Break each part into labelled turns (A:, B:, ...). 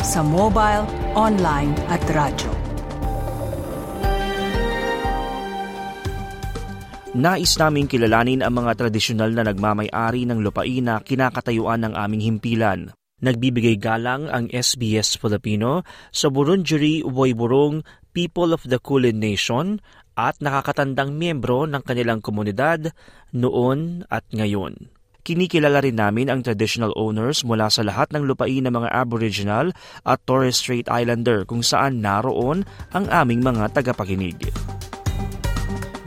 A: sa mobile, online at radyo.
B: Nais naming kilalanin ang mga tradisyonal na nagmamay-ari ng lupain na kinakatayuan ng aming himpilan. Nagbibigay galang ang SBS Filipino sa Burundjeri Woiburong People of the Kulin Nation at nakakatandang miyembro ng kanilang komunidad noon at ngayon. Kinikilala rin namin ang traditional owners mula sa lahat ng lupain ng mga Aboriginal at Torres Strait Islander kung saan naroon ang aming mga tagapakinig.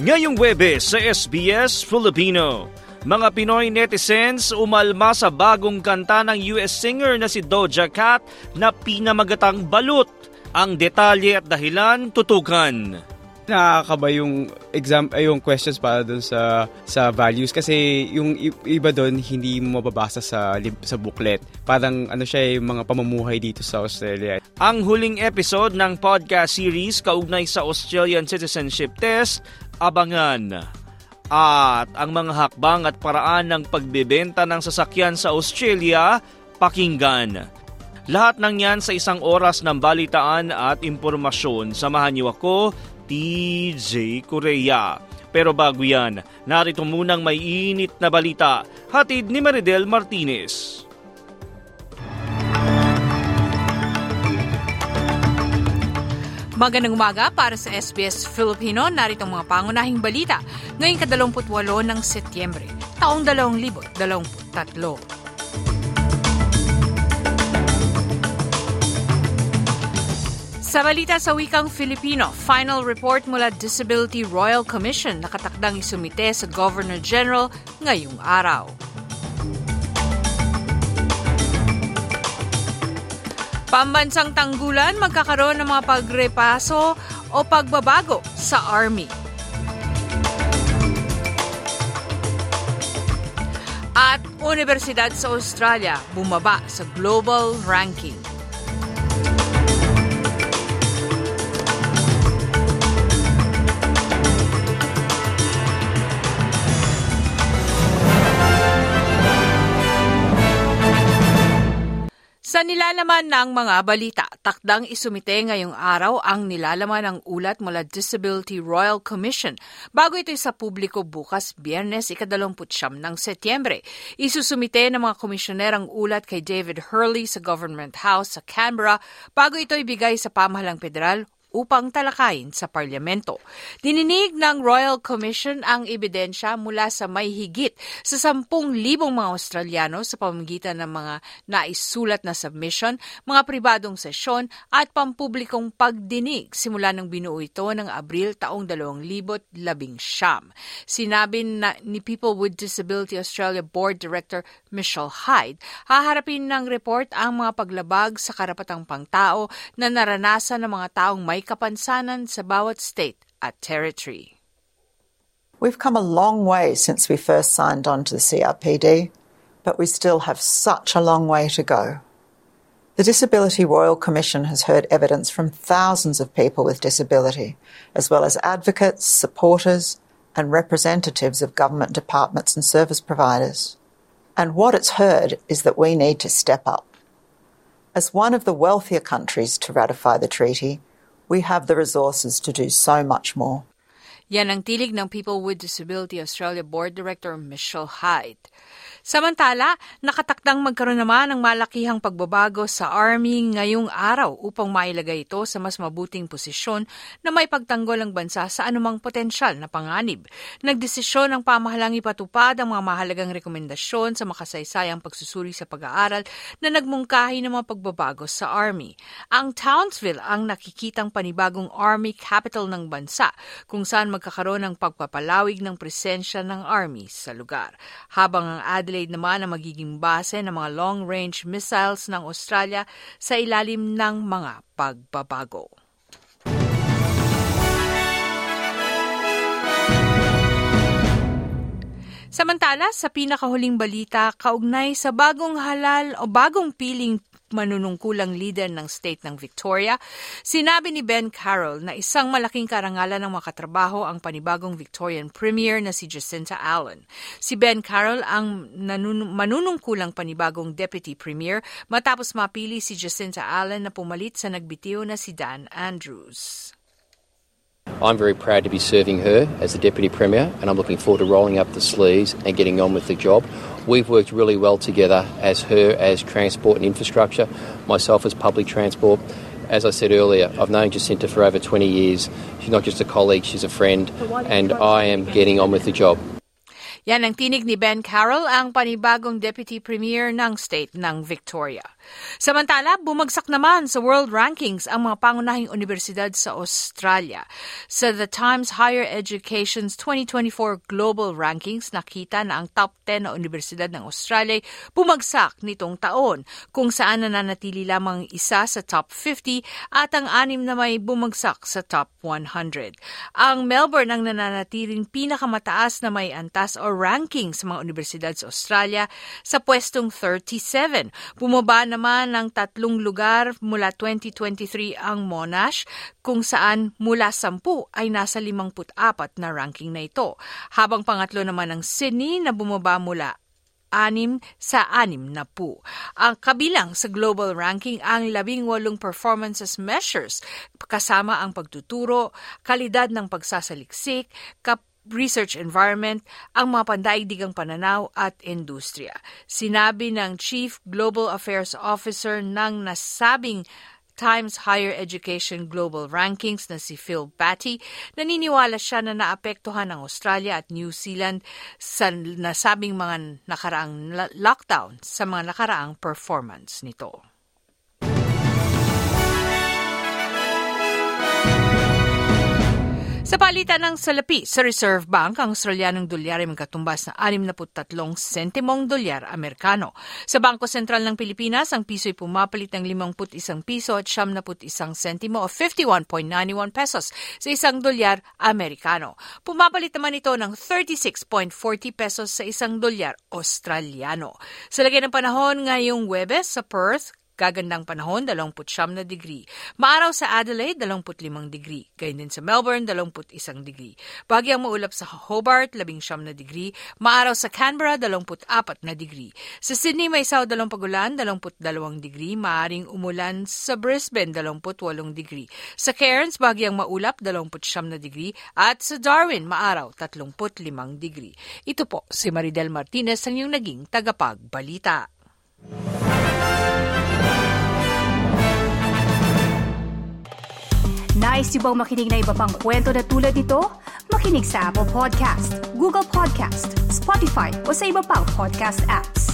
B: Ngayong Webes sa SBS Filipino, mga Pinoy netizens umalma sa bagong kanta ng US singer na si Doja Cat na pinamagatang balut. Ang detalye at dahilan tutukan
C: nakakaba yung exam ay yung questions para doon sa sa values kasi yung iba doon hindi mo mababasa sa sa booklet. Parang ano siya yung mga pamumuhay dito sa Australia.
B: Ang huling episode ng podcast series kaugnay sa Australian citizenship test abangan. At ang mga hakbang at paraan ng pagbebenta ng sasakyan sa Australia, pakinggan. Lahat ng yan sa isang oras ng balitaan at impormasyon. Samahan niyo ako, TJ Korea. Pero bago yan, narito munang may init na balita, hatid ni Maridel Martinez.
D: Magandang umaga para sa SBS Filipino. Narito mga pangunahing balita ngayong ka-28 ng Setyembre, taong 2023. Sa balita sa wikang Filipino, final report mula Disability Royal Commission nakatakdang isumite sa Governor General ngayong araw. Pambansang tanggulan magkakaroon ng mga pagrepaso o pagbabago sa Army. At Universidad sa Australia bumaba sa global ranking. Sa nilalaman ng mga balita, takdang isumite ngayong araw ang nilalaman ng ulat mula Disability Royal Commission bago ito sa publiko bukas biyernes ikadalamputsyam ng Setyembre. Isusumite ng mga komisyoner ang ulat kay David Hurley sa Government House sa Canberra bago ito ibigay sa pamahalang federal upang talakayin sa parlamento. Dininig ng Royal Commission ang ebidensya mula sa may higit sa 10,000 mga Australiano sa pamamagitan ng mga naisulat na submission, mga pribadong sesyon at pampublikong pagdinig simula ng binuo ito ng Abril taong 2019. Sinabi na ni People with Disability Australia Board Director Michelle Hyde, haharapin ng report ang mga paglabag sa karapatang pangtao na naranasan ng mga taong may kapansanan sa bawat state at territory.
E: We've come a long way since we first signed on to the CRPD, but we still have such a long way to go. The Disability Royal Commission has heard evidence from thousands of people with disability, as well as advocates, supporters, and representatives of government departments and service providers. And what it's heard is that we need to step up. As one of the wealthier countries to ratify the treaty, we have the resources to do so much more.
D: Yan ang tilig ng People with Disability Australia Board Director Michelle Hyde. Samantala, nakatakdang magkaroon naman ng malakihang pagbabago sa Army ngayong araw upang mailagay ito sa mas mabuting posisyon na may pagtanggol ang bansa sa anumang potensyal na panganib. Nagdesisyon ang pamahalang ipatupad ang mga mahalagang rekomendasyon sa makasaysayang pagsusuri sa pag-aaral na nagmungkahi ng mga pagbabago sa Army. Ang Townsville ang nakikitang panibagong Army capital ng bansa kung saan magkakaroon ng pagpapalawig ng presensya ng Army sa lugar. Habang ang Adelaide Adelaide naman ang magiging base ng mga long-range missiles ng Australia sa ilalim ng mga pagbabago. Samantala, sa pinakahuling balita, kaugnay sa bagong halal o bagong piling manunungkulang leader ng state ng Victoria, sinabi ni Ben Carroll na isang malaking karangalan ng makatrabaho ang panibagong Victorian Premier na si Jacinta Allen. Si Ben Carroll ang nanun- manunungkulang panibagong Deputy Premier matapos mapili si Jacinta Allen na pumalit sa nagbitiw na si Dan Andrews.
F: I'm very proud to be serving her as the Deputy Premier, and I'm looking forward to rolling up the sleeves and getting on with the job. We've worked really well together as her as transport and infrastructure, myself as public transport. As I said earlier, I've known Jacinta for over 20 years. She's not just a colleague, she's a friend, and I am getting on with the job.
D: Yan ang tinig ni Ben Carroll, ang panibagong Deputy Premier ng State ng Victoria. Samantala, bumagsak naman sa world rankings ang mga pangunahing universidad sa Australia. Sa The Times Higher Education's 2024 Global Rankings, nakita na ang top 10 na universidad ng Australia bumagsak nitong taon, kung saan nananatili lamang isa sa top 50 at ang anim na may bumagsak sa top 100. Ang Melbourne ang nananatiling pinakamataas na may antas o ranking sa mga universidad sa Australia sa pwestong 37. Bumaba naman ng tatlong lugar mula 2023 ang Monash kung saan mula 10 ay nasa 54 na ranking na ito. Habang pangatlo naman ang Sydney na bumaba mula anim sa anim na po. Ang kabilang sa global ranking ang labing walong performances measures kasama ang pagtuturo, kalidad ng pagsasaliksik, kap research environment, ang mga pandaigdigang pananaw at industriya. Sinabi ng Chief Global Affairs Officer ng nasabing Times Higher Education Global Rankings na si Phil Batty, naniniwala siya na naapektuhan ang Australia at New Zealand sa nasabing mga nakaraang lockdown sa mga nakaraang performance nito. Sa palitan ng salapi sa Reserve Bank, ang Australianong dolyar ay magkatumbas na 63 sentimong dolyar Amerikano. Sa Bangko Sentral ng Pilipinas, ang piso ay pumapalit ng 51 piso at 71 sentimo o 51.91 pesos sa isang dolyar Amerikano. Pumapalit naman ito ng 36.40 pesos sa isang dolyar Australiano. Sa lagay ng panahon ngayong Webes sa Perth, Gagandang panahon, 29 na degree. Maaraw sa Adelaide, 25 degree. Gayun din sa Melbourne, 21 degree. Bagyang maulap sa Hobart, 19 na degree. Maaraw sa Canberra, 24 na degree. Sa Sydney, may isaw dalawang pagulan, 22 degree. Maaring umulan sa Brisbane, 28 degree. Sa Cairns, bagyang maulap, 29 na degree. At sa Darwin, maaraw, 35 degree. Ito po si Maridel Martinez ang iyong naging tagapagbalita.
A: Nice yung bang makinig na iba pang kwento na tulad ito? Makinig sa Apple Podcast, Google Podcast, Spotify o sa iba pang podcast apps.